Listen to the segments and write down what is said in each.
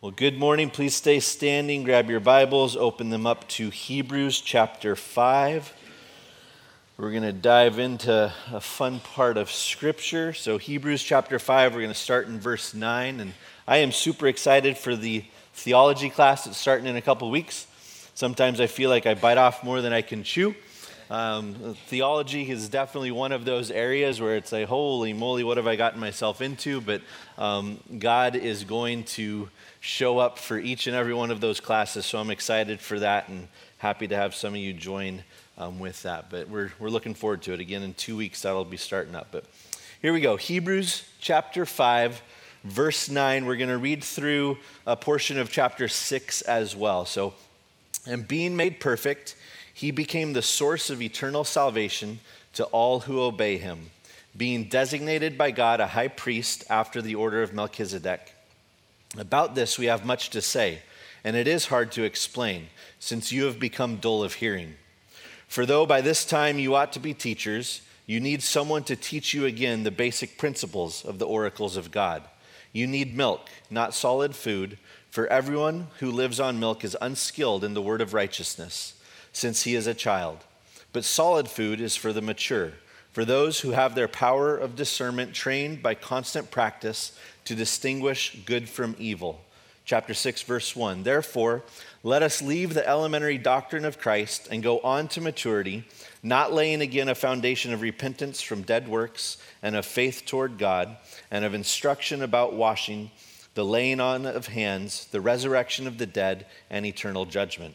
Well, good morning. Please stay standing. Grab your Bibles, open them up to Hebrews chapter 5. We're going to dive into a fun part of Scripture. So, Hebrews chapter 5, we're going to start in verse 9. And I am super excited for the theology class that's starting in a couple weeks. Sometimes I feel like I bite off more than I can chew. Um, theology is definitely one of those areas where it's like, holy moly, what have I gotten myself into? But um, God is going to show up for each and every one of those classes. So I'm excited for that and happy to have some of you join um, with that. But we're, we're looking forward to it. Again, in two weeks, that'll be starting up. But here we go Hebrews chapter 5, verse 9. We're going to read through a portion of chapter 6 as well. So, and being made perfect, he became the source of eternal salvation to all who obey him, being designated by God a high priest after the order of Melchizedek. About this, we have much to say, and it is hard to explain, since you have become dull of hearing. For though by this time you ought to be teachers, you need someone to teach you again the basic principles of the oracles of God. You need milk, not solid food, for everyone who lives on milk is unskilled in the word of righteousness, since he is a child. But solid food is for the mature, for those who have their power of discernment trained by constant practice to distinguish good from evil. Chapter 6, verse 1. Therefore, let us leave the elementary doctrine of Christ and go on to maturity, not laying again a foundation of repentance from dead works and of faith toward God, and of instruction about washing, the laying on of hands, the resurrection of the dead, and eternal judgment.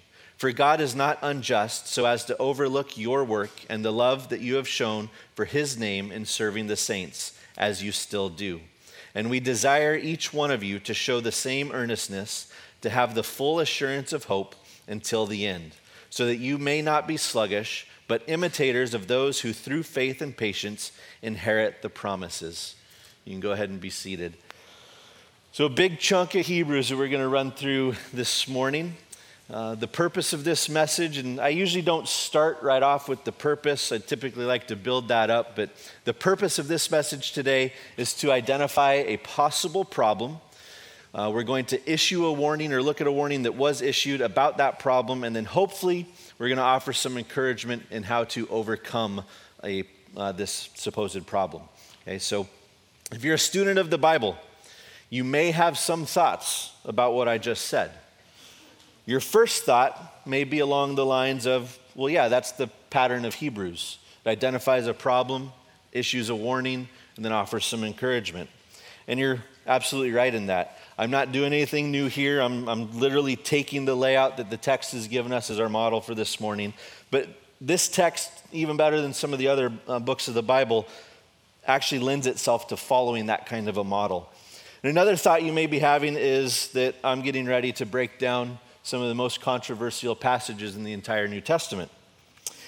For God is not unjust so as to overlook your work and the love that you have shown for his name in serving the saints, as you still do. And we desire each one of you to show the same earnestness, to have the full assurance of hope until the end so that you may not be sluggish, but imitators of those who through faith and patience inherit the promises. You can go ahead and be seated. So, a big chunk of Hebrews that we're going to run through this morning. Uh, the purpose of this message, and I usually don't start right off with the purpose. I typically like to build that up, but the purpose of this message today is to identify a possible problem uh, we're going to issue a warning or look at a warning that was issued about that problem, and then hopefully we're going to offer some encouragement in how to overcome a, uh, this supposed problem. Okay, so if you're a student of the Bible, you may have some thoughts about what I just said. Your first thought may be along the lines of, well, yeah, that's the pattern of Hebrews. It identifies a problem, issues a warning, and then offers some encouragement. And you're absolutely right in that. I'm not doing anything new here. I'm, I'm literally taking the layout that the text has given us as our model for this morning. But this text, even better than some of the other uh, books of the Bible, actually lends itself to following that kind of a model. And another thought you may be having is that I'm getting ready to break down some of the most controversial passages in the entire New Testament.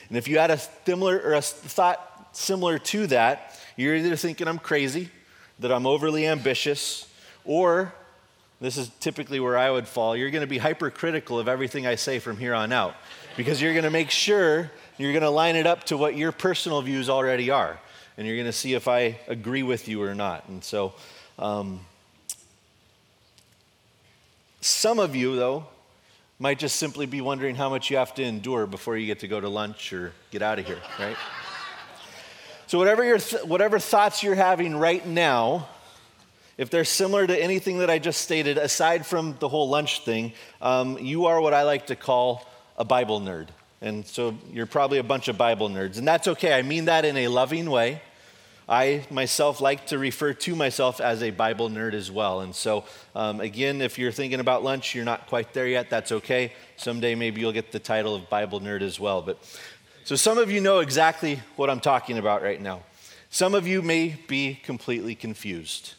And if you had a similar or a thought similar to that, you're either thinking I'm crazy, that I'm overly ambitious, or this is typically where I would fall. You're going to be hypercritical of everything I say from here on out because you're going to make sure you're going to line it up to what your personal views already are. And you're going to see if I agree with you or not. And so, um, some of you, though, might just simply be wondering how much you have to endure before you get to go to lunch or get out of here, right? so, whatever, your th- whatever thoughts you're having right now, if they're similar to anything that I just stated, aside from the whole lunch thing, um, you are what I like to call a Bible nerd. And so you're probably a bunch of Bible nerds. And that's okay. I mean that in a loving way. I myself like to refer to myself as a Bible nerd as well. And so, um, again, if you're thinking about lunch, you're not quite there yet, that's okay. Someday maybe you'll get the title of Bible nerd as well. But so some of you know exactly what I'm talking about right now. Some of you may be completely confused,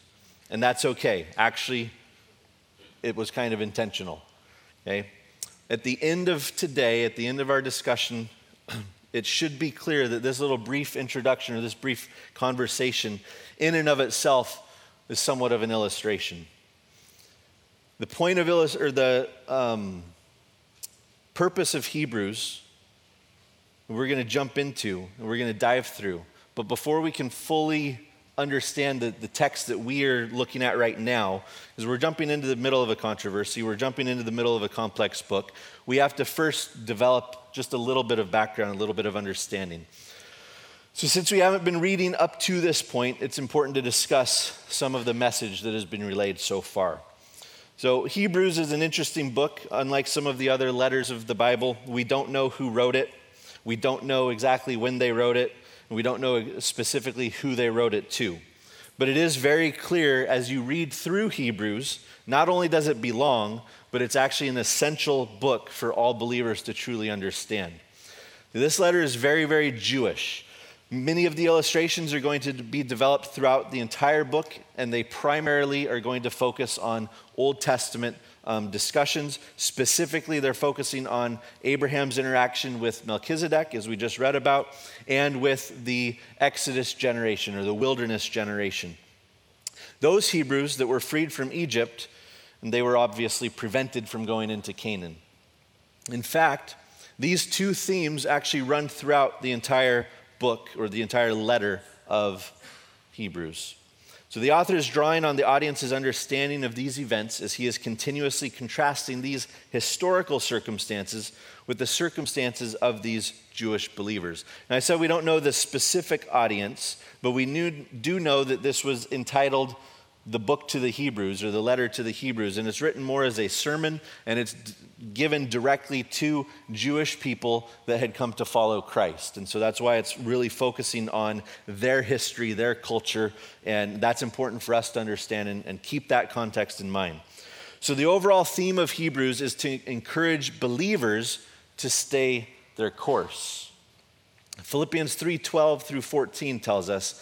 and that's okay. Actually, it was kind of intentional. Okay? At the end of today, at the end of our discussion, it should be clear that this little brief introduction or this brief conversation, in and of itself, is somewhat of an illustration. The point of illust- or the um, purpose of Hebrews, we're going to jump into and we're going to dive through. But before we can fully understand the, the text that we are looking at right now is we're jumping into the middle of a controversy, we're jumping into the middle of a complex book. We have to first develop just a little bit of background, a little bit of understanding. So, since we haven't been reading up to this point, it's important to discuss some of the message that has been relayed so far. So, Hebrews is an interesting book. Unlike some of the other letters of the Bible, we don't know who wrote it, we don't know exactly when they wrote it. We don't know specifically who they wrote it to. But it is very clear as you read through Hebrews, not only does it belong, but it's actually an essential book for all believers to truly understand. This letter is very, very Jewish. Many of the illustrations are going to be developed throughout the entire book, and they primarily are going to focus on Old Testament um, discussions. Specifically, they're focusing on Abraham's interaction with Melchizedek, as we just read about, and with the Exodus generation or the wilderness generation. Those Hebrews that were freed from Egypt, and they were obviously prevented from going into Canaan. In fact, these two themes actually run throughout the entire book or the entire letter of Hebrews. So the author is drawing on the audience's understanding of these events as he is continuously contrasting these historical circumstances with the circumstances of these Jewish believers. Now, I said we don't know the specific audience, but we knew, do know that this was entitled the book to the Hebrews or the letter to the Hebrews, and it's written more as a sermon and it's given directly to Jewish people that had come to follow Christ. And so that's why it's really focusing on their history, their culture, and that's important for us to understand and, and keep that context in mind. So the overall theme of Hebrews is to encourage believers to stay their course. Philippians 3:12 through 14 tells us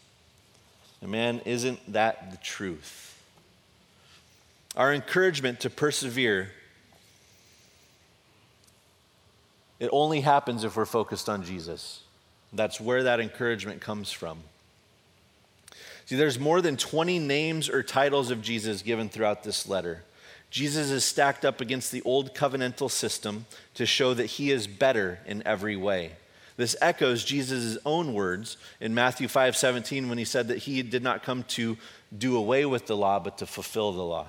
And man, isn't that the truth? Our encouragement to persevere, it only happens if we're focused on Jesus. That's where that encouragement comes from. See, there's more than 20 names or titles of Jesus given throughout this letter. Jesus is stacked up against the old covenantal system to show that he is better in every way. This echoes Jesus' own words in Matthew 5 17 when he said that he did not come to do away with the law, but to fulfill the law.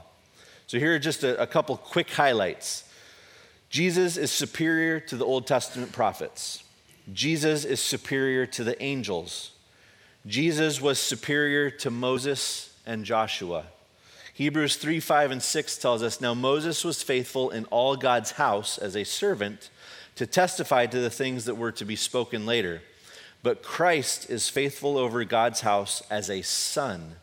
So here are just a, a couple quick highlights. Jesus is superior to the Old Testament prophets. Jesus is superior to the angels. Jesus was superior to Moses and Joshua. Hebrews 3 5 and 6 tells us Now Moses was faithful in all God's house as a servant to testify to the things that were to be spoken later. But Christ is faithful over God's house as a son,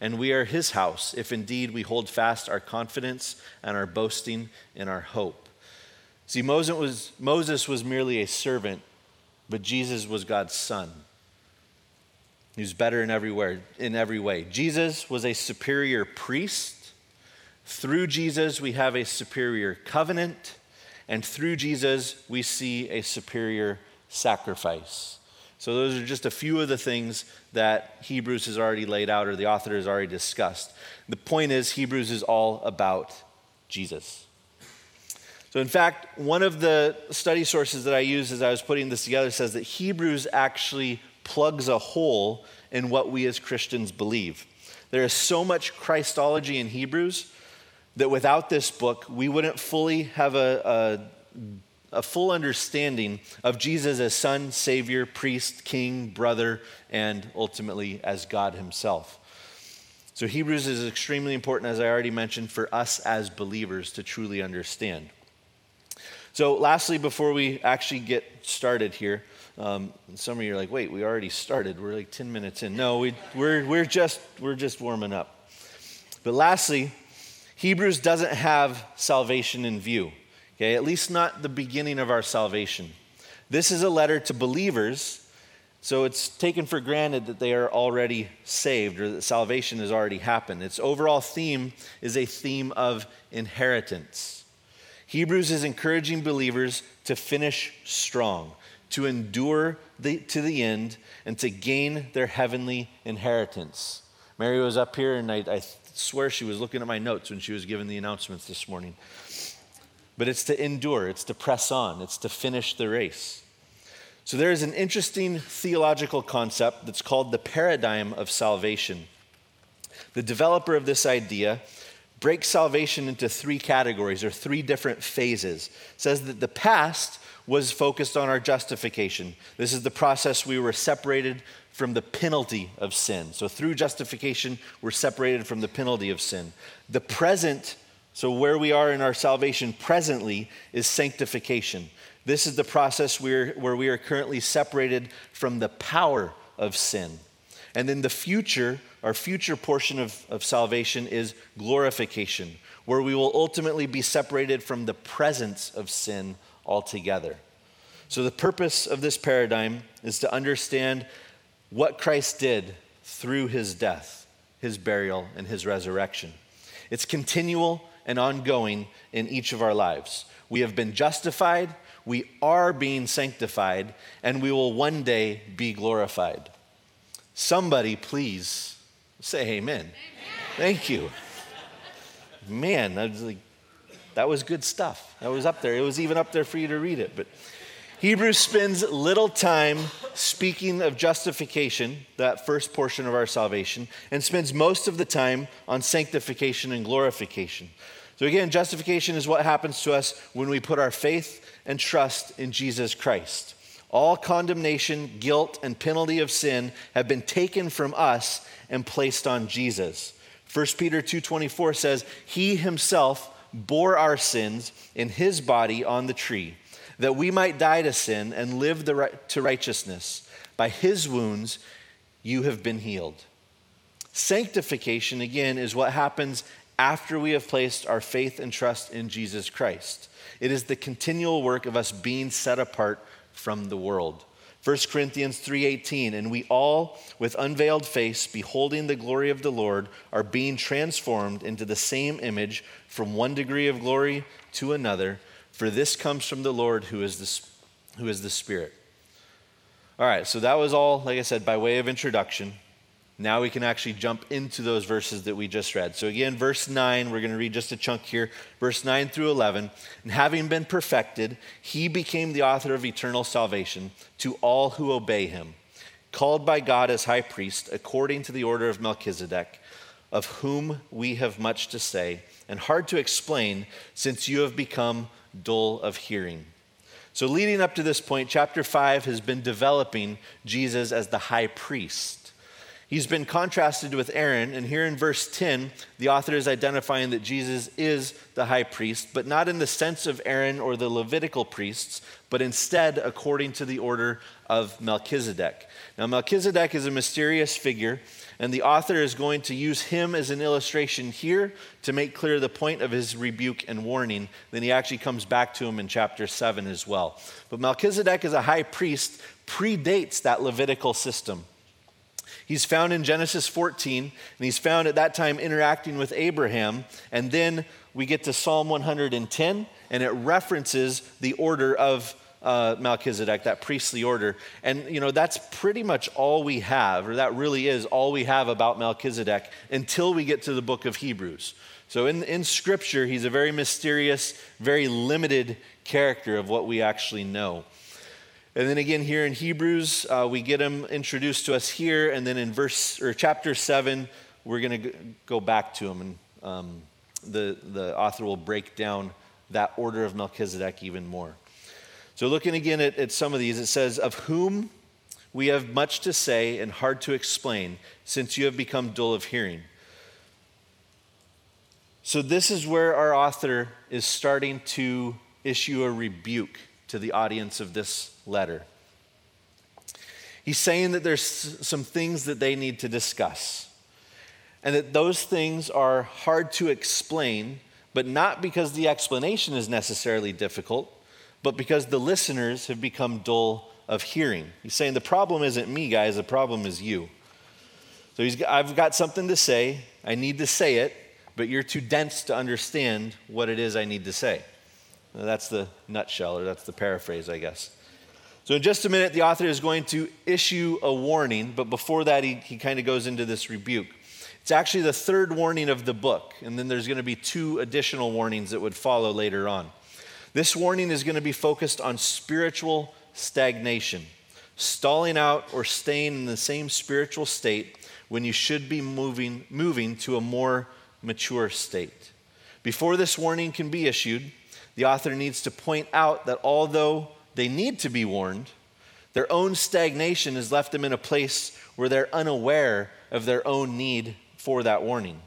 and we are his house if indeed we hold fast our confidence and our boasting in our hope. See, Moses was, Moses was merely a servant, but Jesus was God's son. He was better in every, way, in every way. Jesus was a superior priest. Through Jesus, we have a superior covenant. And through Jesus, we see a superior sacrifice. So, those are just a few of the things that Hebrews has already laid out or the author has already discussed. The point is, Hebrews is all about Jesus. So, in fact, one of the study sources that I used as I was putting this together says that Hebrews actually plugs a hole in what we as Christians believe. There is so much Christology in Hebrews that without this book, we wouldn't fully have a, a, a full understanding of Jesus as Son, Savior, priest, King, brother, and ultimately as God Himself. So, Hebrews is extremely important, as I already mentioned, for us as believers to truly understand. So, lastly, before we actually get started here, um, some of you are like, wait, we already started. We're like 10 minutes in. No, we, we're, we're, just, we're just warming up. But lastly, Hebrews doesn't have salvation in view, okay? At least not the beginning of our salvation. This is a letter to believers, so it's taken for granted that they are already saved or that salvation has already happened. Its overall theme is a theme of inheritance. Hebrews is encouraging believers to finish strong, to endure the, to the end, and to gain their heavenly inheritance. Mary was up here, and I, I swear she was looking at my notes when she was giving the announcements this morning. But it's to endure, it's to press on, it's to finish the race. So there is an interesting theological concept that's called the paradigm of salvation. The developer of this idea breaks salvation into three categories or three different phases. It says that the past was focused on our justification. This is the process we were separated from the penalty of sin. So through justification, we're separated from the penalty of sin. The present, so where we are in our salvation presently, is sanctification. This is the process where, where we are currently separated from the power of sin. And then the future, our future portion of, of salvation is glorification, where we will ultimately be separated from the presence of sin altogether. So, the purpose of this paradigm is to understand what Christ did through his death, his burial, and his resurrection. It's continual and ongoing in each of our lives. We have been justified, we are being sanctified, and we will one day be glorified. Somebody, please say amen. amen. Thank you. Man, that was, like, that was good stuff. That was up there. It was even up there for you to read it. But Hebrews spends little time speaking of justification, that first portion of our salvation, and spends most of the time on sanctification and glorification. So, again, justification is what happens to us when we put our faith and trust in Jesus Christ. All condemnation, guilt, and penalty of sin have been taken from us and placed on Jesus. 1 Peter 2:24 says, "He himself bore our sins in his body on the tree, that we might die to sin and live to righteousness. By his wounds you have been healed." Sanctification again is what happens after we have placed our faith and trust in Jesus Christ. It is the continual work of us being set apart from the world. 1 Corinthians 3:18 and we all with unveiled face beholding the glory of the Lord are being transformed into the same image from one degree of glory to another for this comes from the Lord who is the, who is the Spirit. All right, so that was all like I said by way of introduction. Now we can actually jump into those verses that we just read. So, again, verse 9, we're going to read just a chunk here. Verse 9 through 11. And having been perfected, he became the author of eternal salvation to all who obey him, called by God as high priest, according to the order of Melchizedek, of whom we have much to say, and hard to explain, since you have become dull of hearing. So, leading up to this point, chapter 5 has been developing Jesus as the high priest. He's been contrasted with Aaron, and here in verse 10, the author is identifying that Jesus is the high priest, but not in the sense of Aaron or the Levitical priests, but instead according to the order of Melchizedek. Now, Melchizedek is a mysterious figure, and the author is going to use him as an illustration here to make clear the point of his rebuke and warning. Then he actually comes back to him in chapter 7 as well. But Melchizedek as a high priest predates that Levitical system. He's found in Genesis 14, and he's found at that time interacting with Abraham. And then we get to Psalm 110, and it references the order of uh, Melchizedek, that priestly order. And, you know, that's pretty much all we have, or that really is all we have about Melchizedek until we get to the book of Hebrews. So in, in Scripture, he's a very mysterious, very limited character of what we actually know. And then again here in Hebrews, uh, we get him introduced to us here, and then in verse or chapter seven, we're going to go back to him, and um, the, the author will break down that order of Melchizedek even more. So, looking again at, at some of these, it says, Of whom we have much to say and hard to explain, since you have become dull of hearing. So, this is where our author is starting to issue a rebuke to the audience of this letter. He's saying that there's some things that they need to discuss, and that those things are hard to explain, but not because the explanation is necessarily difficult, but because the listeners have become dull of hearing. He's saying the problem isn't me, guys, the problem is you. So he's, I've got something to say, I need to say it, but you're too dense to understand what it is I need to say. That's the nutshell, or that's the paraphrase, I guess. So, in just a minute, the author is going to issue a warning, but before that, he, he kind of goes into this rebuke. It's actually the third warning of the book, and then there's going to be two additional warnings that would follow later on. This warning is going to be focused on spiritual stagnation, stalling out or staying in the same spiritual state when you should be moving, moving to a more mature state. Before this warning can be issued, the author needs to point out that although they need to be warned, their own stagnation has left them in a place where they're unaware of their own need for that warning.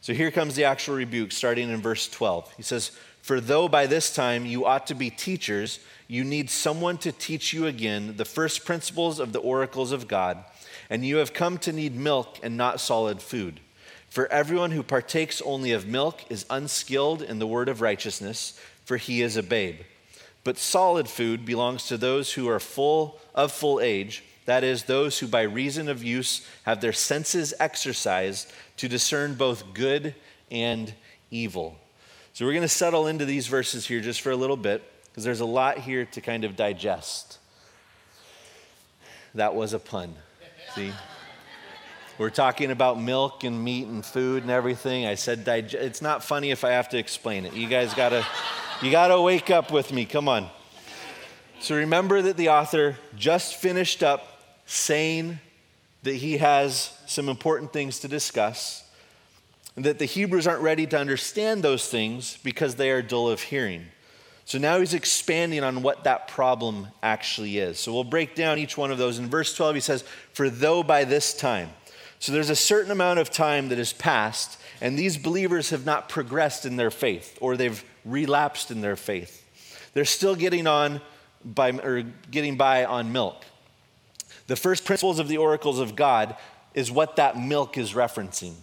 So here comes the actual rebuke, starting in verse 12. He says, For though by this time you ought to be teachers, you need someone to teach you again the first principles of the oracles of God, and you have come to need milk and not solid food. For everyone who partakes only of milk is unskilled in the word of righteousness, for he is a babe. But solid food belongs to those who are full of full age, that is, those who by reason of use have their senses exercised to discern both good and evil. So we're going to settle into these verses here just for a little bit, because there's a lot here to kind of digest. That was a pun. See? We're talking about milk and meat and food and everything. I said, dig- it's not funny if I have to explain it. You guys got to, you got to wake up with me. Come on. So remember that the author just finished up saying that he has some important things to discuss, that the Hebrews aren't ready to understand those things because they are dull of hearing. So now he's expanding on what that problem actually is. So we'll break down each one of those. In verse 12, he says, For though by this time, so there's a certain amount of time that has passed, and these believers have not progressed in their faith, or they've relapsed in their faith. They're still getting on by or getting by on milk. The first principles of the oracles of God is what that milk is referencing.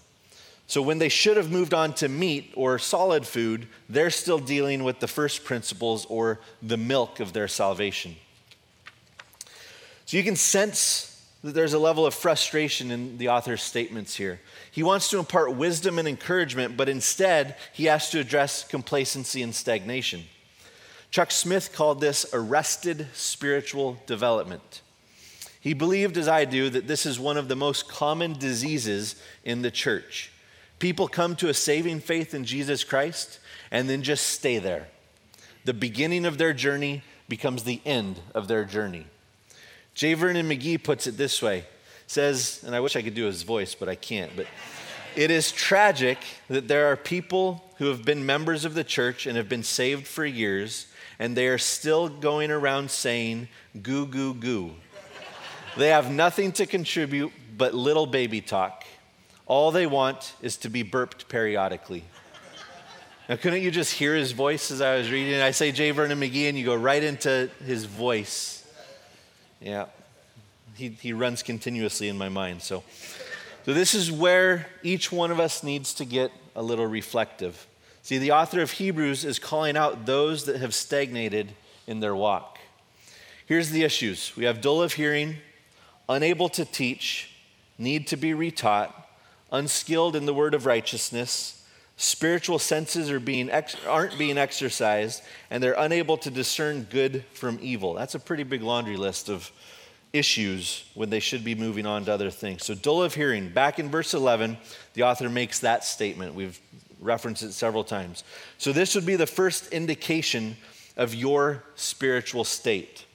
So when they should have moved on to meat or solid food, they're still dealing with the first principles or the milk of their salvation. So you can sense that there's a level of frustration in the author's statements here. He wants to impart wisdom and encouragement, but instead, he has to address complacency and stagnation. Chuck Smith called this arrested spiritual development. He believed, as I do, that this is one of the most common diseases in the church. People come to a saving faith in Jesus Christ and then just stay there. The beginning of their journey becomes the end of their journey. J. Vernon McGee puts it this way says, and I wish I could do his voice, but I can't, but it is tragic that there are people who have been members of the church and have been saved for years, and they are still going around saying, goo, goo, goo. they have nothing to contribute but little baby talk. All they want is to be burped periodically. Now, couldn't you just hear his voice as I was reading? I say J. Vernon McGee, and you go right into his voice. Yeah. He, he runs continuously in my mind. So, so, this is where each one of us needs to get a little reflective. See, the author of Hebrews is calling out those that have stagnated in their walk. Here's the issues we have dull of hearing, unable to teach, need to be retaught, unskilled in the word of righteousness, spiritual senses are being ex- aren't being exercised, and they're unable to discern good from evil. That's a pretty big laundry list of issues when they should be moving on to other things. So, dull of hearing, back in verse 11, the author makes that statement. We've referenced it several times. So, this would be the first indication of your spiritual state.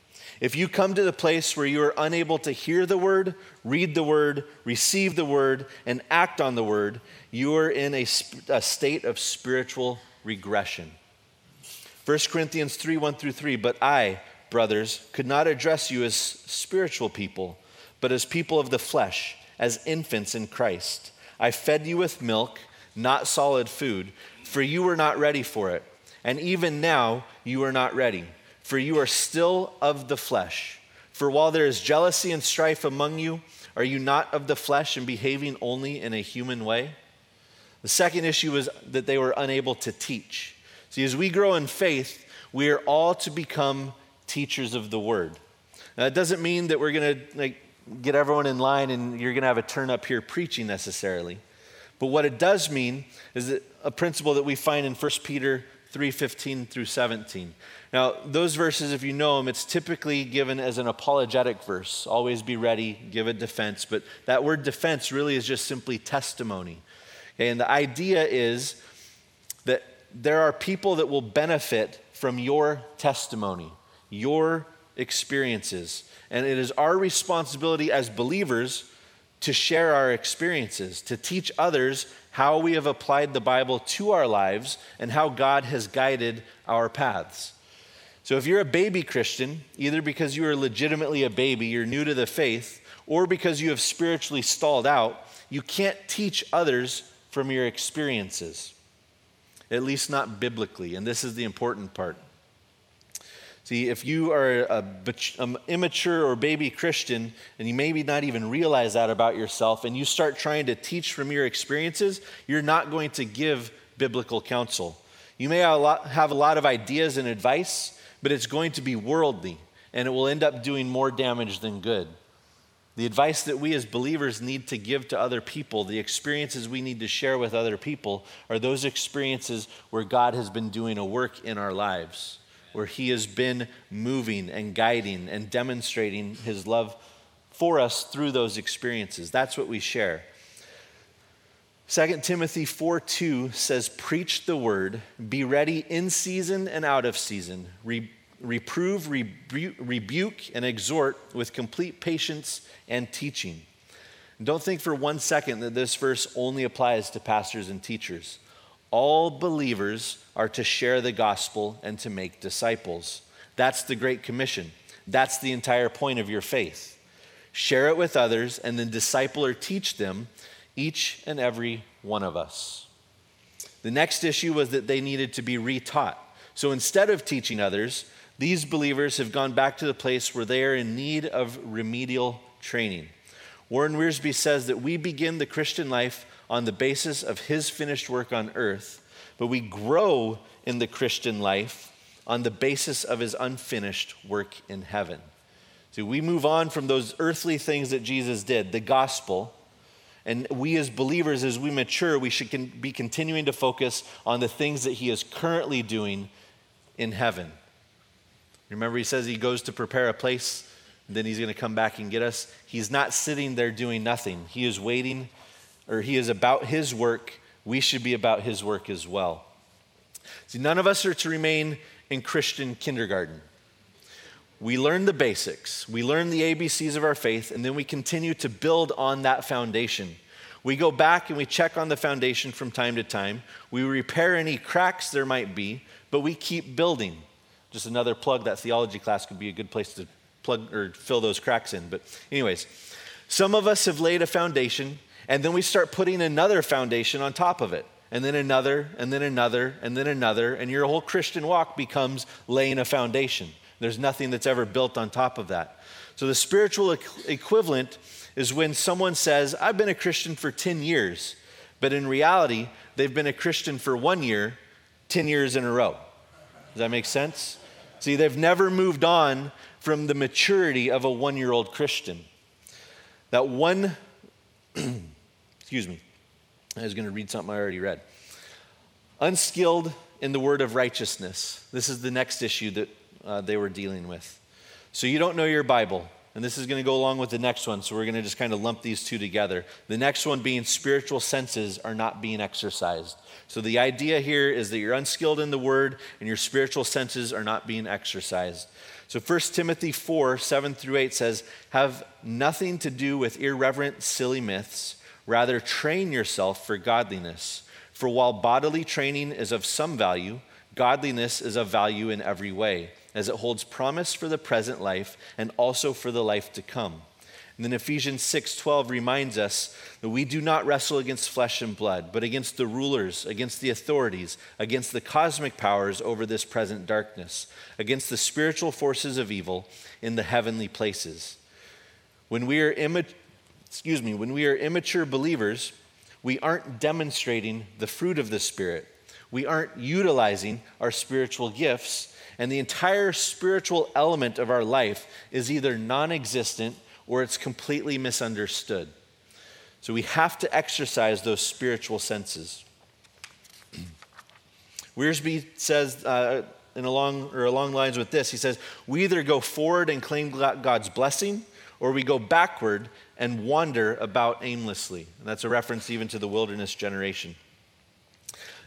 If you come to the place where you are unable to hear the word, read the word, receive the word, and act on the word, you are in a, a state of spiritual regression. 1 Corinthians 3 1 through 3. But I, brothers, could not address you as spiritual people, but as people of the flesh, as infants in Christ. I fed you with milk, not solid food, for you were not ready for it. And even now, you are not ready for you are still of the flesh. For while there is jealousy and strife among you, are you not of the flesh and behaving only in a human way? The second issue is that they were unable to teach. See, as we grow in faith, we are all to become teachers of the word. Now, that doesn't mean that we're going to get everyone in line and you're going to have a turn up here preaching necessarily. But what it does mean is a principle that we find in 1 Peter 3:15 through 17. Now, those verses, if you know them, it's typically given as an apologetic verse. Always be ready, give a defense. But that word defense really is just simply testimony. Okay, and the idea is that there are people that will benefit from your testimony, your experiences. And it is our responsibility as believers to share our experiences, to teach others how we have applied the Bible to our lives and how God has guided our paths. So if you're a baby Christian, either because you are legitimately a baby, you're new to the faith, or because you have spiritually stalled out, you can't teach others from your experiences, at least not biblically. And this is the important part. See, if you are an immature or baby Christian and you maybe not even realize that about yourself and you start trying to teach from your experiences, you're not going to give biblical counsel. You may have a lot, have a lot of ideas and advice, but it's going to be worldly and it will end up doing more damage than good. The advice that we as believers need to give to other people, the experiences we need to share with other people, are those experiences where God has been doing a work in our lives, where He has been moving and guiding and demonstrating His love for us through those experiences. That's what we share. 2 Timothy 4 2 says, Preach the word, be ready in season and out of season, Re- reprove, rebu- rebuke, and exhort with complete patience and teaching. don't think for one second that this verse only applies to pastors and teachers. All believers are to share the gospel and to make disciples. That's the Great Commission. That's the entire point of your faith. Share it with others and then disciple or teach them each and every one of us. The next issue was that they needed to be retaught. So instead of teaching others, these believers have gone back to the place where they are in need of remedial training. Warren Wiersbe says that we begin the Christian life on the basis of his finished work on earth, but we grow in the Christian life on the basis of his unfinished work in heaven. So we move on from those earthly things that Jesus did, the gospel, and we as believers, as we mature, we should be continuing to focus on the things that He is currently doing in heaven. Remember, He says He goes to prepare a place, then He's going to come back and get us. He's not sitting there doing nothing, He is waiting, or He is about His work. We should be about His work as well. See, none of us are to remain in Christian kindergarten. We learn the basics, we learn the ABCs of our faith, and then we continue to build on that foundation. We go back and we check on the foundation from time to time. We repair any cracks there might be, but we keep building. Just another plug that theology class could be a good place to plug or fill those cracks in. But, anyways, some of us have laid a foundation, and then we start putting another foundation on top of it, and then another, and then another, and then another, and your whole Christian walk becomes laying a foundation. There's nothing that's ever built on top of that. So the spiritual equivalent is when someone says, I've been a Christian for 10 years, but in reality, they've been a Christian for one year, 10 years in a row. Does that make sense? See, they've never moved on from the maturity of a one year old Christian. That one, excuse me, I was going to read something I already read. Unskilled in the word of righteousness. This is the next issue that uh, they were dealing with. So you don't know your Bible. And this is going to go along with the next one. So we're going to just kind of lump these two together. The next one being spiritual senses are not being exercised. So the idea here is that you're unskilled in the word and your spiritual senses are not being exercised. So 1 Timothy 4 7 through 8 says, Have nothing to do with irreverent, silly myths. Rather, train yourself for godliness. For while bodily training is of some value, godliness is of value in every way, as it holds promise for the present life and also for the life to come. And then Ephesians 6:12 reminds us that we do not wrestle against flesh and blood, but against the rulers, against the authorities, against the cosmic powers over this present darkness, against the spiritual forces of evil in the heavenly places. When we are immature, excuse me, when we are immature believers, we aren't demonstrating the fruit of the spirit. We aren't utilizing our spiritual gifts, and the entire spiritual element of our life is either non-existent or it's completely misunderstood. So we have to exercise those spiritual senses. Wiersbe says, uh, in along, or along lines with this, he says, We either go forward and claim God's blessing, or we go backward and wander about aimlessly. And that's a reference even to the wilderness generation.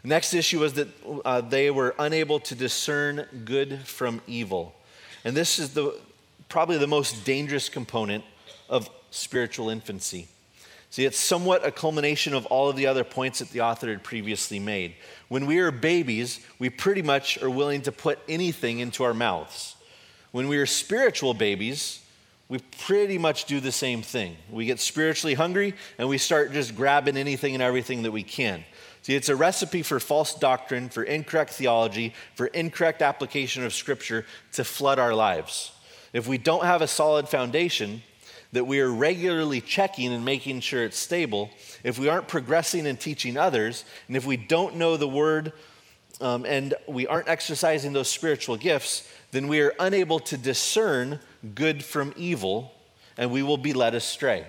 Next issue was that uh, they were unable to discern good from evil. And this is the, probably the most dangerous component of spiritual infancy. See, it's somewhat a culmination of all of the other points that the author had previously made. When we are babies, we pretty much are willing to put anything into our mouths. When we are spiritual babies, we pretty much do the same thing. We get spiritually hungry and we start just grabbing anything and everything that we can. See, it's a recipe for false doctrine, for incorrect theology, for incorrect application of Scripture to flood our lives. If we don't have a solid foundation, that we are regularly checking and making sure it's stable, if we aren't progressing and teaching others, and if we don't know the word um, and we aren't exercising those spiritual gifts, then we are unable to discern good from evil and we will be led astray.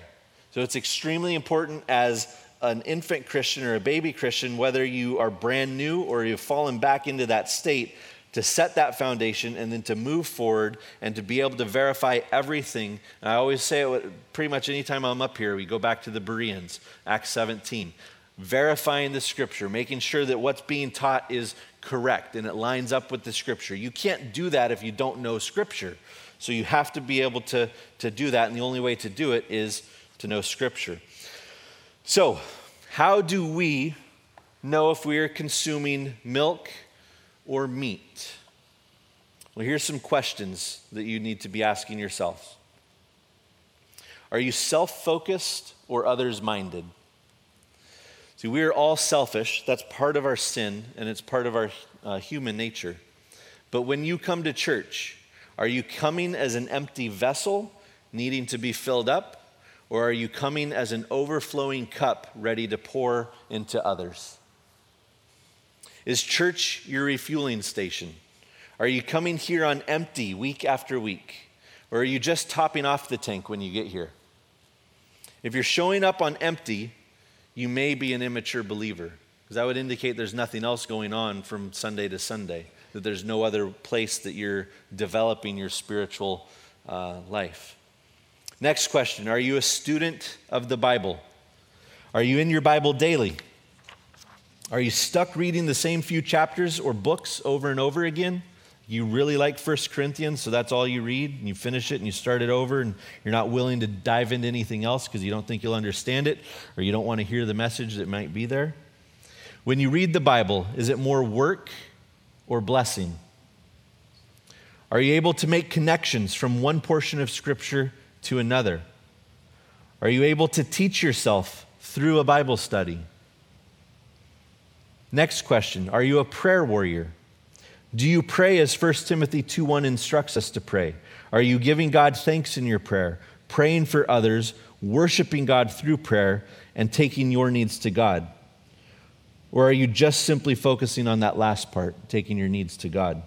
So it's extremely important as an infant Christian or a baby Christian, whether you are brand new or you've fallen back into that state, to set that foundation and then to move forward and to be able to verify everything. And I always say it pretty much anytime I'm up here, we go back to the Bereans, Acts 17. Verifying the scripture, making sure that what's being taught is correct and it lines up with the scripture. You can't do that if you don't know scripture. So you have to be able to, to do that, and the only way to do it is to know scripture. So, how do we know if we are consuming milk or meat? Well, here's some questions that you need to be asking yourself Are you self focused or others minded? See, we are all selfish. That's part of our sin, and it's part of our uh, human nature. But when you come to church, are you coming as an empty vessel needing to be filled up? Or are you coming as an overflowing cup ready to pour into others? Is church your refueling station? Are you coming here on empty week after week? Or are you just topping off the tank when you get here? If you're showing up on empty, you may be an immature believer, because that would indicate there's nothing else going on from Sunday to Sunday, that there's no other place that you're developing your spiritual uh, life. Next question Are you a student of the Bible? Are you in your Bible daily? Are you stuck reading the same few chapters or books over and over again? You really like 1 Corinthians, so that's all you read, and you finish it and you start it over, and you're not willing to dive into anything else because you don't think you'll understand it or you don't want to hear the message that might be there. When you read the Bible, is it more work or blessing? Are you able to make connections from one portion of Scripture to another? Are you able to teach yourself through a Bible study? Next question Are you a prayer warrior? Do you pray as 1 Timothy 2 1 instructs us to pray? Are you giving God thanks in your prayer, praying for others, worshiping God through prayer, and taking your needs to God? Or are you just simply focusing on that last part, taking your needs to God?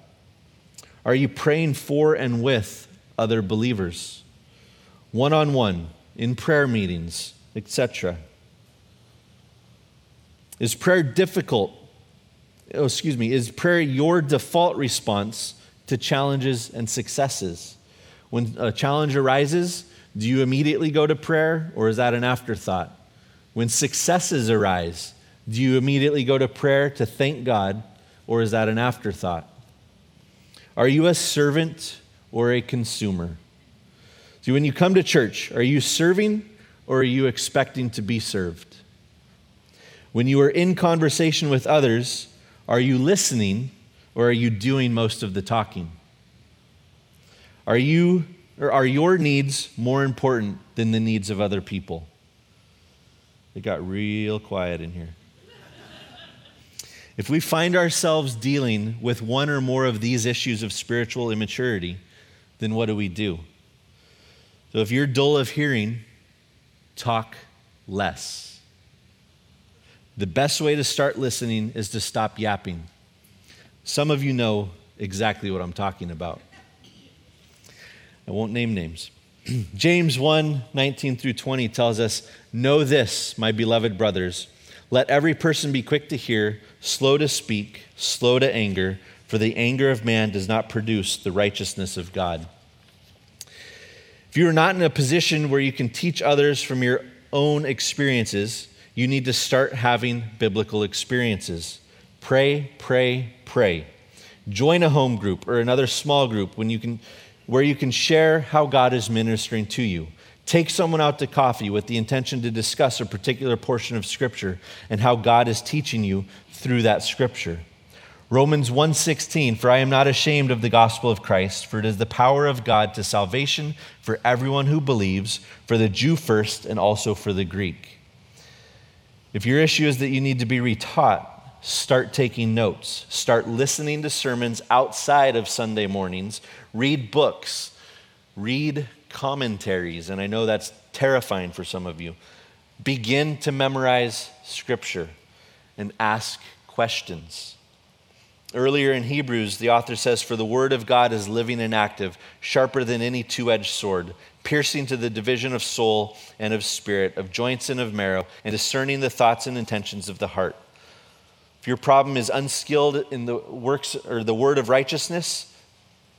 Are you praying for and with other believers, one on one, in prayer meetings, etc.? Is prayer difficult? Oh, excuse me. Is prayer your default response to challenges and successes? When a challenge arises, do you immediately go to prayer or is that an afterthought? When successes arise, do you immediately go to prayer to thank God or is that an afterthought? Are you a servant or a consumer? See, when you come to church, are you serving or are you expecting to be served? When you are in conversation with others, are you listening or are you doing most of the talking? Are you or are your needs more important than the needs of other people? It got real quiet in here. If we find ourselves dealing with one or more of these issues of spiritual immaturity, then what do we do? So if you're dull of hearing, talk less. The best way to start listening is to stop yapping. Some of you know exactly what I'm talking about. I won't name names. James 1 19 through 20 tells us, Know this, my beloved brothers. Let every person be quick to hear, slow to speak, slow to anger, for the anger of man does not produce the righteousness of God. If you are not in a position where you can teach others from your own experiences, you need to start having biblical experiences. Pray, pray, pray. Join a home group or another small group when you can, where you can share how God is ministering to you. Take someone out to coffee with the intention to discuss a particular portion of Scripture and how God is teaching you through that Scripture. Romans 1:16 For I am not ashamed of the gospel of Christ for it is the power of God to salvation for everyone who believes for the Jew first and also for the Greek. If your issue is that you need to be retaught, start taking notes. Start listening to sermons outside of Sunday mornings. Read books. Read commentaries, and I know that's terrifying for some of you. Begin to memorize scripture and ask questions. Earlier in Hebrews, the author says, For the word of God is living and active, sharper than any two edged sword, piercing to the division of soul and of spirit, of joints and of marrow, and discerning the thoughts and intentions of the heart. If your problem is unskilled in the works or the word of righteousness,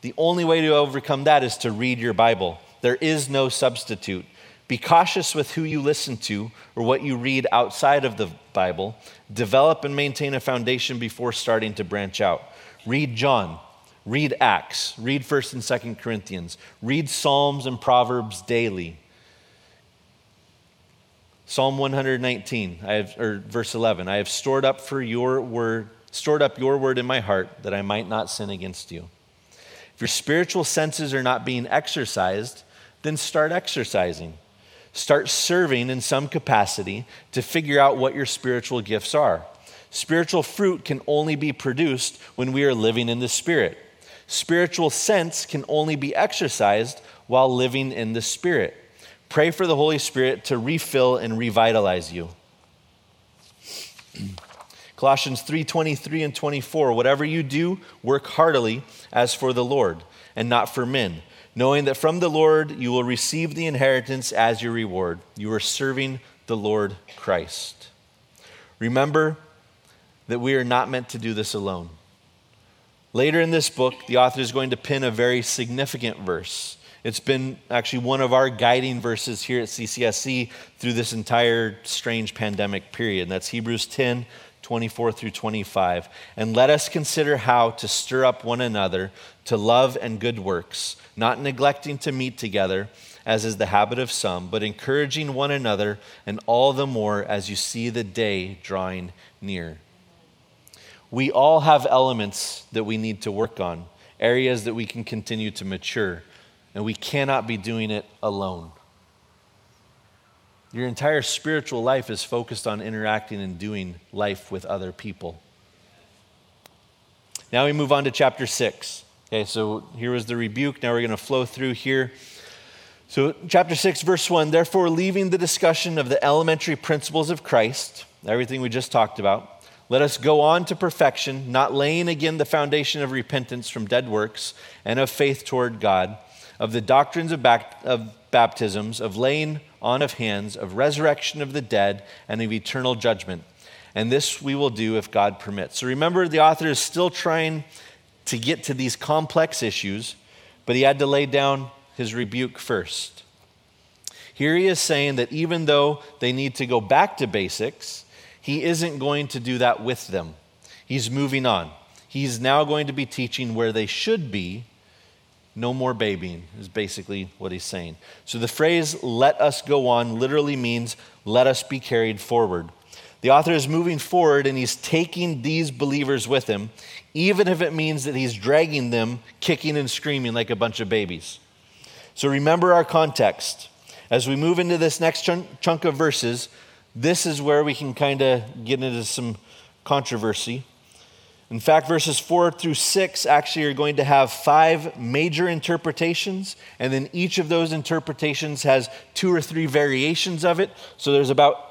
the only way to overcome that is to read your Bible there is no substitute. Be cautious with who you listen to or what you read outside of the Bible. Develop and maintain a foundation before starting to branch out. Read John, read Acts, read 1st and 2nd Corinthians, read Psalms and Proverbs daily. Psalm 119, I have, or verse 11, I have stored up for your word, stored up your word in my heart that I might not sin against you. If your spiritual senses are not being exercised, then start exercising. Start serving in some capacity to figure out what your spiritual gifts are. Spiritual fruit can only be produced when we are living in the Spirit. Spiritual sense can only be exercised while living in the Spirit. Pray for the Holy Spirit to refill and revitalize you. Colossians 3:23 and 24 Whatever you do work heartily as for the Lord and not for men knowing that from the Lord you will receive the inheritance as your reward. You are serving the Lord Christ. Remember that we are not meant to do this alone. Later in this book, the author is going to pin a very significant verse. It's been actually one of our guiding verses here at CCSC through this entire strange pandemic period. And that's Hebrews 10 24 through 25. And let us consider how to stir up one another to love and good works, not neglecting to meet together, as is the habit of some, but encouraging one another, and all the more as you see the day drawing near. We all have elements that we need to work on, areas that we can continue to mature, and we cannot be doing it alone. Your entire spiritual life is focused on interacting and doing life with other people. Now we move on to chapter 6. Okay, so here was the rebuke. Now we're going to flow through here. So, chapter 6, verse 1 Therefore, leaving the discussion of the elementary principles of Christ, everything we just talked about, let us go on to perfection, not laying again the foundation of repentance from dead works and of faith toward God, of the doctrines of, back, of baptisms, of laying on of hands, of resurrection of the dead, and of eternal judgment. And this we will do if God permits. So remember, the author is still trying to get to these complex issues, but he had to lay down his rebuke first. Here he is saying that even though they need to go back to basics, he isn't going to do that with them. He's moving on. He's now going to be teaching where they should be no more babying, is basically what he's saying. So the phrase, let us go on, literally means let us be carried forward. The author is moving forward and he's taking these believers with him, even if it means that he's dragging them kicking and screaming like a bunch of babies. So remember our context. As we move into this next chunk of verses, this is where we can kind of get into some controversy. In fact, verses 4 through 6 actually are going to have five major interpretations, and then each of those interpretations has two or three variations of it. So there's about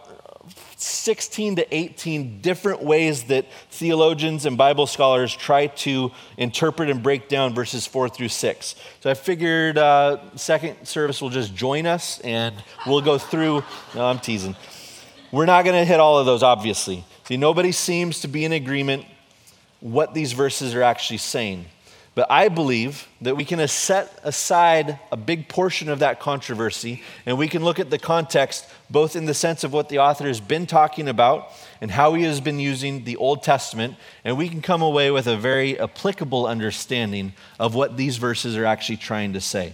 16 to 18 different ways that theologians and Bible scholars try to interpret and break down verses 4 through 6. So I figured uh, second service will just join us and we'll go through. No, I'm teasing. We're not going to hit all of those, obviously. See, nobody seems to be in agreement what these verses are actually saying. But I believe that we can set aside a big portion of that controversy and we can look at the context both in the sense of what the author has been talking about and how he has been using the Old Testament, and we can come away with a very applicable understanding of what these verses are actually trying to say.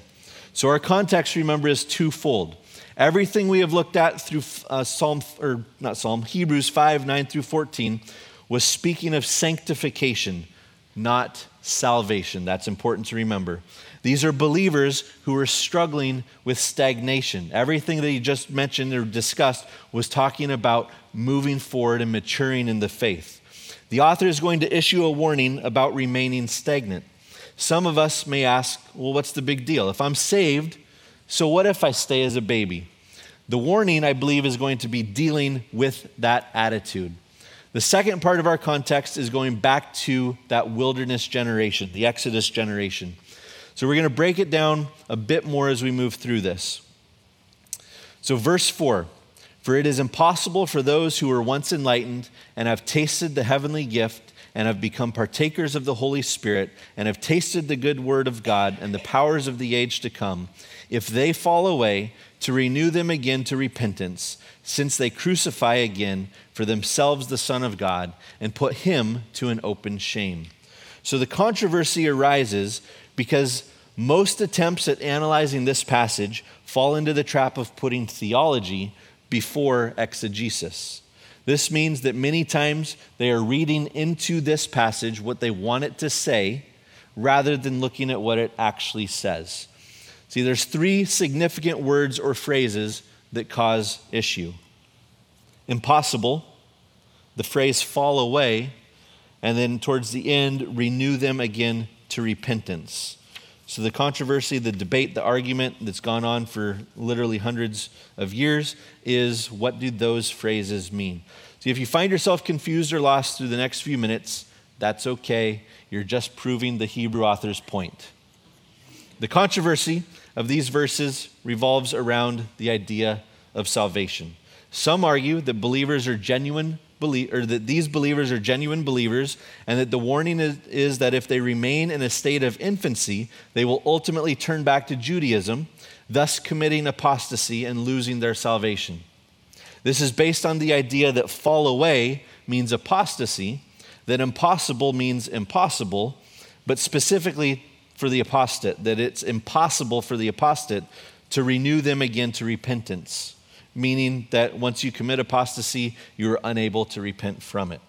So, our context, remember, is twofold. Everything we have looked at through uh, Psalm, or not Psalm, Hebrews 5 9 through 14 was speaking of sanctification, not salvation. That's important to remember. These are believers who are struggling with stagnation. Everything that he just mentioned or discussed was talking about moving forward and maturing in the faith. The author is going to issue a warning about remaining stagnant. Some of us may ask, well, what's the big deal? If I'm saved, so what if I stay as a baby? The warning, I believe, is going to be dealing with that attitude. The second part of our context is going back to that wilderness generation, the Exodus generation. So we're going to break it down a bit more as we move through this. So, verse 4 For it is impossible for those who were once enlightened and have tasted the heavenly gift and have become partakers of the Holy Spirit and have tasted the good word of God and the powers of the age to come, if they fall away, to renew them again to repentance, since they crucify again for themselves the Son of God and put him to an open shame. So the controversy arises because most attempts at analyzing this passage fall into the trap of putting theology before exegesis. This means that many times they are reading into this passage what they want it to say rather than looking at what it actually says. See, there's three significant words or phrases that cause issue impossible, the phrase fall away, and then towards the end, renew them again to repentance. So, the controversy, the debate, the argument that's gone on for literally hundreds of years is what do those phrases mean? See, if you find yourself confused or lost through the next few minutes, that's okay. You're just proving the Hebrew author's point. The controversy of these verses revolves around the idea of salvation. Some argue that believers are genuine or that these believers are genuine believers, and that the warning is, is that if they remain in a state of infancy, they will ultimately turn back to Judaism, thus committing apostasy and losing their salvation. This is based on the idea that fall away means apostasy, that impossible means impossible, but specifically for the apostate, that it's impossible for the apostate to renew them again to repentance meaning that once you commit apostasy, you are unable to repent from it.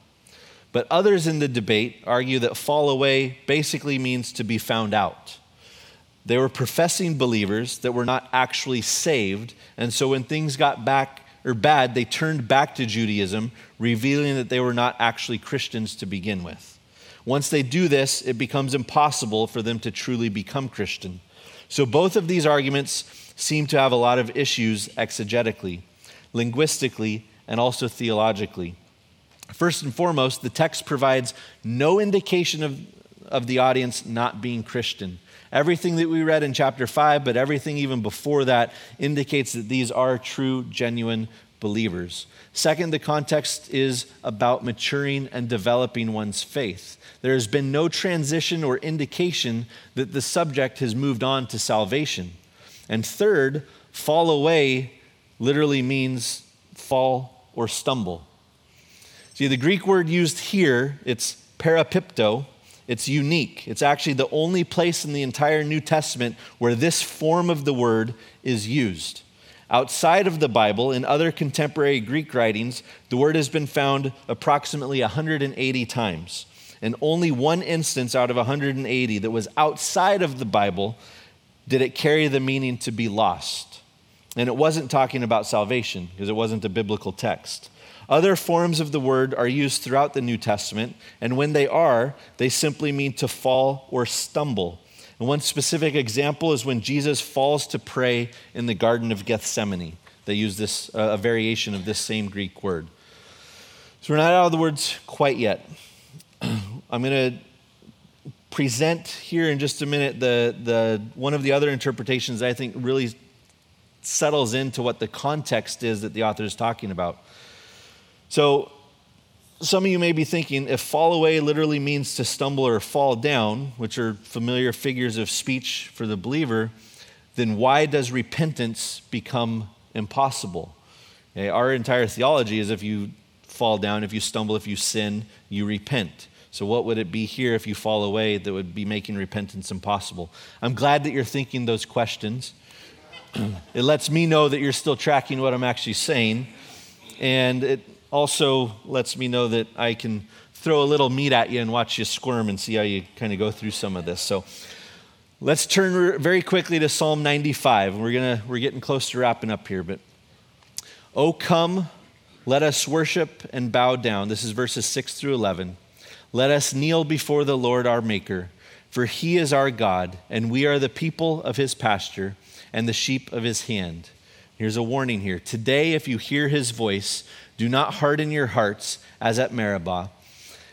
But others in the debate argue that fall away basically means to be found out. They were professing believers that were not actually saved, and so when things got back or bad, they turned back to Judaism, revealing that they were not actually Christians to begin with. Once they do this, it becomes impossible for them to truly become Christian. So both of these arguments seem to have a lot of issues exegetically, linguistically, and also theologically. First and foremost, the text provides no indication of, of the audience not being Christian. Everything that we read in chapter 5, but everything even before that, indicates that these are true, genuine believers. Second, the context is about maturing and developing one's faith. There has been no transition or indication that the subject has moved on to salvation. And third, fall away literally means fall or stumble. See, the Greek word used here, it's parapipto, It's unique. It's actually the only place in the entire New Testament where this form of the word is used. Outside of the Bible, in other contemporary Greek writings, the word has been found approximately 180 times. And only one instance out of 180 that was outside of the Bible did it carry the meaning to be lost. And it wasn't talking about salvation because it wasn't a biblical text. Other forms of the word are used throughout the New Testament, and when they are, they simply mean to fall or stumble. And one specific example is when Jesus falls to pray in the Garden of Gethsemane. They use this, uh, a variation of this same Greek word. So we're not out of the words quite yet. I'm going to present here in just a minute the, the, one of the other interpretations I think really settles into what the context is that the author is talking about. So, some of you may be thinking if fall away literally means to stumble or fall down, which are familiar figures of speech for the believer, then why does repentance become impossible? Okay, our entire theology is if you fall down, if you stumble, if you sin, you repent. So, what would it be here if you fall away that would be making repentance impossible? I'm glad that you're thinking those questions. it lets me know that you're still tracking what I'm actually saying. And it also lets me know that I can throw a little meat at you and watch you squirm and see how you kind of go through some of this. So let's turn very quickly to Psalm 95. We're gonna we're getting close to wrapping up here, but oh come, let us worship and bow down. This is verses 6 through 11. Let us kneel before the Lord our maker, for he is our God, and we are the people of his pasture and the sheep of his hand. Here's a warning here. Today, if you hear his voice, do not harden your hearts as at Meribah,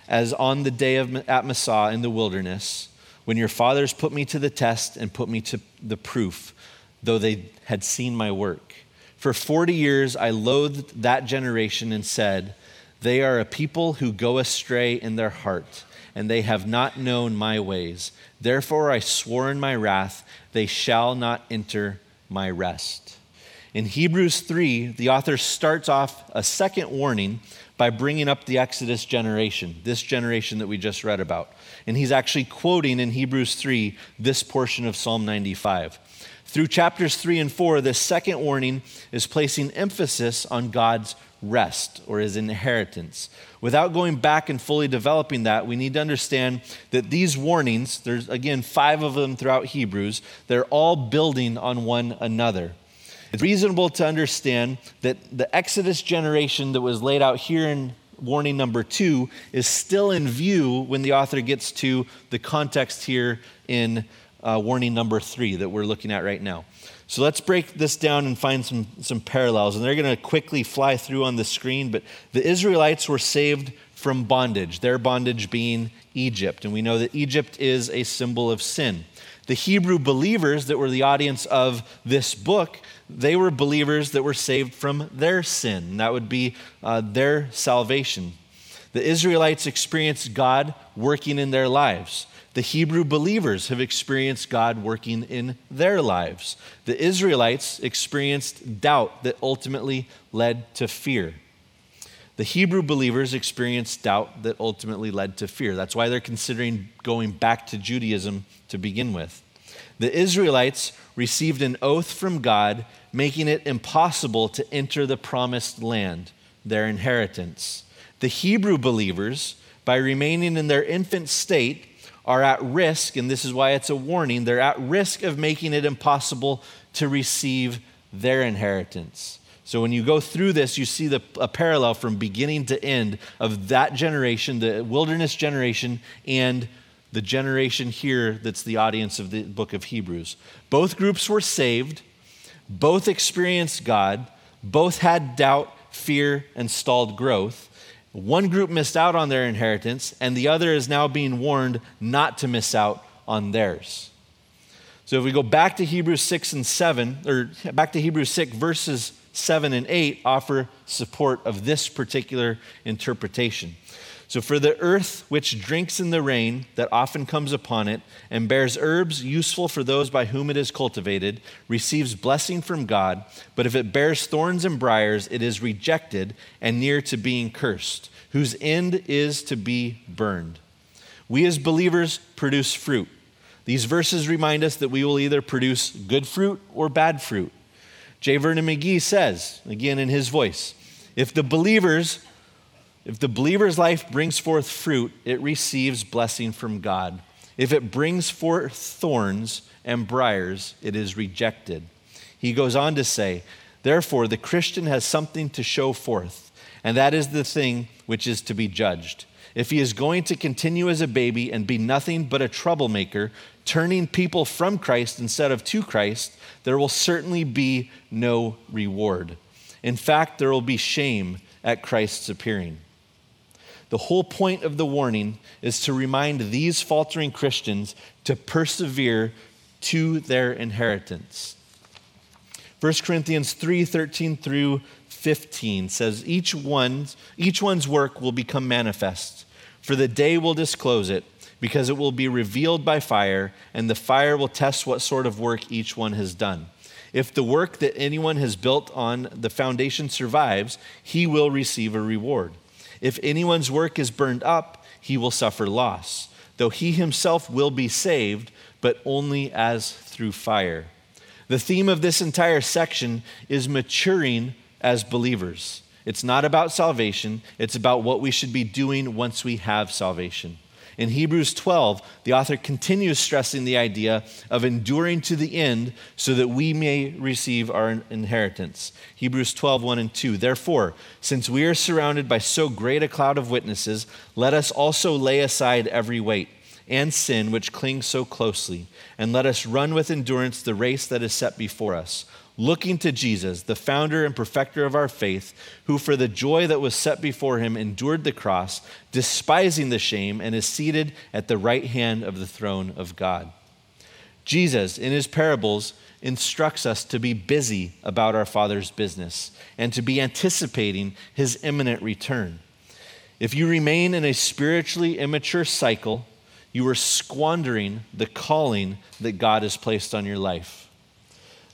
as on the day of, at Massah in the wilderness, when your fathers put me to the test and put me to the proof, though they had seen my work. For 40 years I loathed that generation and said, They are a people who go astray in their heart, and they have not known my ways. Therefore I swore in my wrath, They shall not enter my rest. In Hebrews 3, the author starts off a second warning by bringing up the Exodus generation, this generation that we just read about. And he's actually quoting in Hebrews 3 this portion of Psalm 95. Through chapters 3 and 4, this second warning is placing emphasis on God's rest or his inheritance. Without going back and fully developing that, we need to understand that these warnings, there's again five of them throughout Hebrews, they're all building on one another. It's reasonable to understand that the Exodus generation that was laid out here in warning number two is still in view when the author gets to the context here in uh, warning number three that we're looking at right now. So let's break this down and find some, some parallels. And they're going to quickly fly through on the screen. But the Israelites were saved from bondage, their bondage being Egypt. And we know that Egypt is a symbol of sin. The Hebrew believers that were the audience of this book they were believers that were saved from their sin. That would be uh, their salvation. The Israelites experienced God working in their lives. The Hebrew believers have experienced God working in their lives. The Israelites experienced doubt that ultimately led to fear. The Hebrew believers experienced doubt that ultimately led to fear. That's why they're considering going back to Judaism to begin with. The Israelites received an oath from God, making it impossible to enter the promised land, their inheritance. The Hebrew believers, by remaining in their infant state, are at risk, and this is why it's a warning, they're at risk of making it impossible to receive their inheritance. So when you go through this, you see the, a parallel from beginning to end of that generation, the wilderness generation, and the generation here that's the audience of the book of Hebrews. Both groups were saved, both experienced God, both had doubt, fear, and stalled growth. One group missed out on their inheritance, and the other is now being warned not to miss out on theirs. So if we go back to Hebrews 6 and 7, or back to Hebrews 6, verses 7 and 8 offer support of this particular interpretation. So, for the earth which drinks in the rain that often comes upon it and bears herbs useful for those by whom it is cultivated, receives blessing from God. But if it bears thorns and briers, it is rejected and near to being cursed, whose end is to be burned. We as believers produce fruit. These verses remind us that we will either produce good fruit or bad fruit. J. Vernon McGee says, again in his voice, if the believers if the believer's life brings forth fruit, it receives blessing from God. If it brings forth thorns and briars, it is rejected. He goes on to say, Therefore, the Christian has something to show forth, and that is the thing which is to be judged. If he is going to continue as a baby and be nothing but a troublemaker, turning people from Christ instead of to Christ, there will certainly be no reward. In fact, there will be shame at Christ's appearing. The whole point of the warning is to remind these faltering Christians to persevere to their inheritance. 1 Corinthians 3 13 through 15 says, each one's, each one's work will become manifest, for the day will disclose it, because it will be revealed by fire, and the fire will test what sort of work each one has done. If the work that anyone has built on the foundation survives, he will receive a reward. If anyone's work is burned up, he will suffer loss, though he himself will be saved, but only as through fire. The theme of this entire section is maturing as believers. It's not about salvation, it's about what we should be doing once we have salvation. In Hebrews 12, the author continues stressing the idea of enduring to the end so that we may receive our inheritance. Hebrews 12, 1 and 2. Therefore, since we are surrounded by so great a cloud of witnesses, let us also lay aside every weight and sin which clings so closely, and let us run with endurance the race that is set before us looking to Jesus, the founder and perfecter of our faith, who for the joy that was set before him endured the cross, despising the shame, and is seated at the right hand of the throne of God. Jesus, in his parables, instructs us to be busy about our Father's business and to be anticipating his imminent return. If you remain in a spiritually immature cycle, you are squandering the calling that God has placed on your life.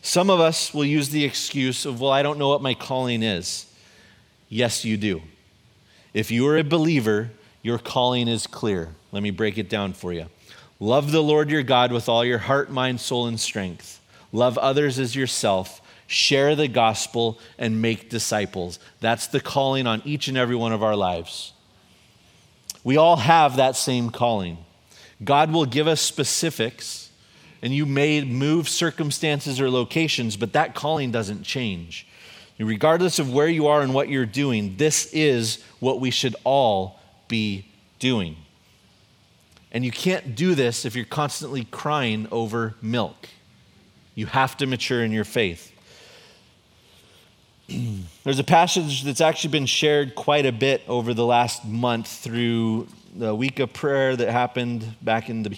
Some of us will use the excuse of, well, I don't know what my calling is. Yes, you do. If you are a believer, your calling is clear. Let me break it down for you. Love the Lord your God with all your heart, mind, soul, and strength. Love others as yourself. Share the gospel and make disciples. That's the calling on each and every one of our lives. We all have that same calling. God will give us specifics and you may move circumstances or locations, but that calling doesn't change. Regardless of where you are and what you're doing, this is what we should all be doing. And you can't do this if you're constantly crying over milk. You have to mature in your faith. There's a passage that's actually been shared quite a bit over the last month through the week of prayer that happened back in the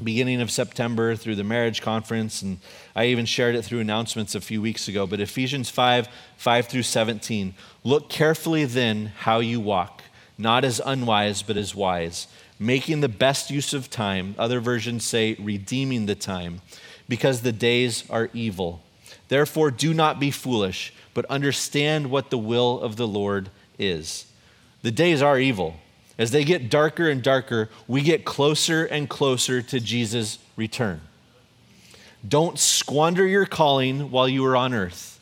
beginning of September through the marriage conference, and I even shared it through announcements a few weeks ago. But Ephesians 5 5 through 17. Look carefully then how you walk, not as unwise, but as wise, making the best use of time. Other versions say redeeming the time, because the days are evil. Therefore, do not be foolish, but understand what the will of the Lord is. The days are evil. As they get darker and darker, we get closer and closer to Jesus' return. Don't squander your calling while you are on earth.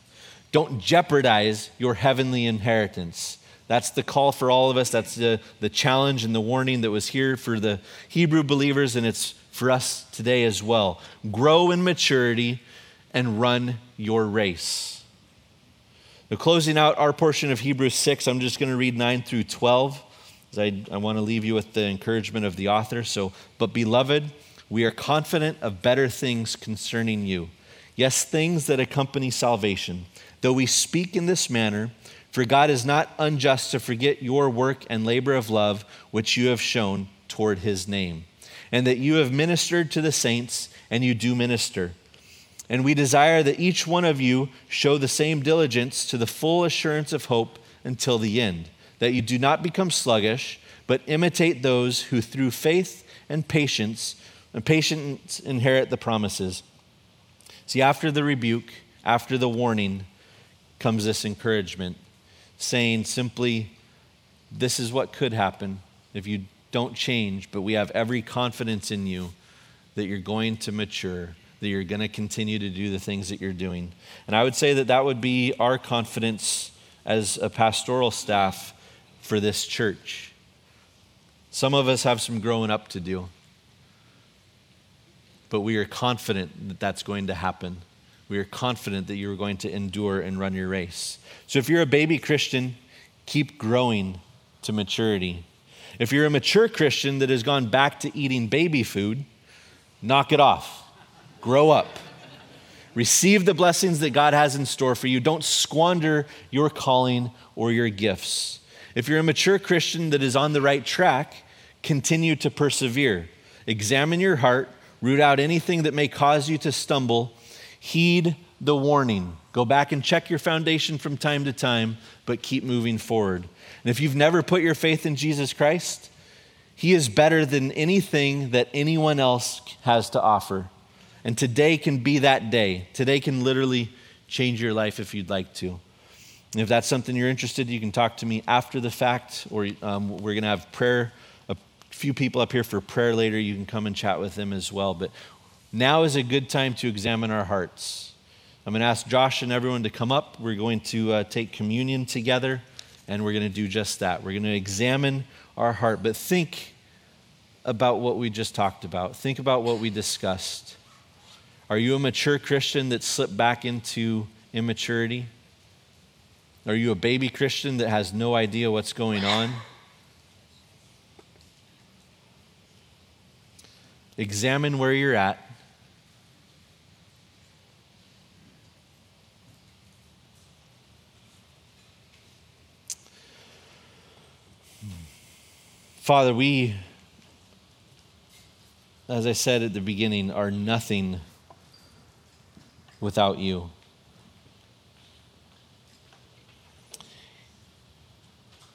Don't jeopardize your heavenly inheritance. That's the call for all of us. That's the, the challenge and the warning that was here for the Hebrew believers, and it's for us today as well. Grow in maturity and run your race. Now, closing out our portion of Hebrews 6, I'm just going to read 9 through 12. I, I want to leave you with the encouragement of the author. So, but beloved, we are confident of better things concerning you. Yes, things that accompany salvation. Though we speak in this manner, for God is not unjust to forget your work and labor of love which you have shown toward his name, and that you have ministered to the saints, and you do minister. And we desire that each one of you show the same diligence to the full assurance of hope until the end that you do not become sluggish, but imitate those who through faith and patience and patience inherit the promises. See, after the rebuke, after the warning, comes this encouragement, saying simply, This is what could happen if you don't change, but we have every confidence in you that you're going to mature, that you're going to continue to do the things that you're doing. And I would say that that would be our confidence as a pastoral staff for this church. Some of us have some growing up to do, but we are confident that that's going to happen. We are confident that you're going to endure and run your race. So if you're a baby Christian, keep growing to maturity. If you're a mature Christian that has gone back to eating baby food, knock it off. Grow up. Receive the blessings that God has in store for you. Don't squander your calling or your gifts. If you're a mature Christian that is on the right track, continue to persevere. Examine your heart, root out anything that may cause you to stumble, heed the warning. Go back and check your foundation from time to time, but keep moving forward. And if you've never put your faith in Jesus Christ, He is better than anything that anyone else has to offer. And today can be that day. Today can literally change your life if you'd like to. If that's something you're interested, you can talk to me after the fact, or um, we're going to have prayer. A few people up here for prayer later. You can come and chat with them as well. But now is a good time to examine our hearts. I'm going to ask Josh and everyone to come up. We're going to uh, take communion together, and we're going to do just that. We're going to examine our heart, but think about what we just talked about. Think about what we discussed. Are you a mature Christian that slipped back into immaturity? Are you a baby Christian that has no idea what's going on? Examine where you're at. Father, we, as I said at the beginning, are nothing without you.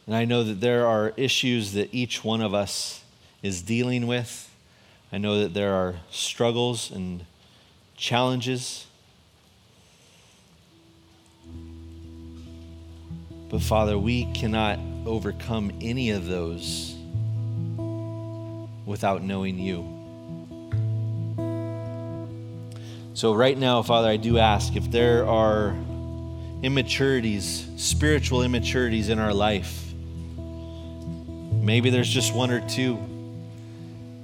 And I know that there are issues that each one of us is dealing with. I know that there are struggles and challenges. But Father, we cannot overcome any of those without knowing you. So, right now, Father, I do ask if there are immaturities, spiritual immaturities in our life. Maybe there's just one or two.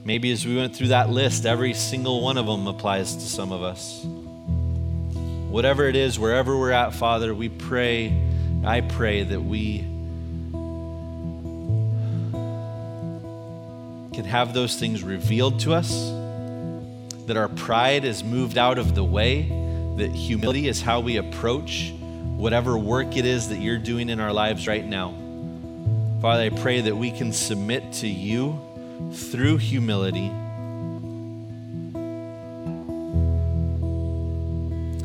Maybe as we went through that list, every single one of them applies to some of us. Whatever it is, wherever we're at, Father, we pray, I pray that we can have those things revealed to us that our pride is moved out of the way, that humility is how we approach whatever work it is that you're doing in our lives right now. Father, I pray that we can submit to you through humility,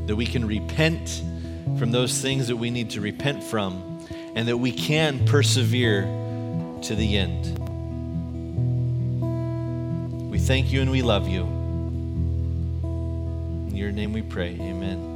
that we can repent from those things that we need to repent from, and that we can persevere to the end. We thank you and we love you. In your name we pray. Amen.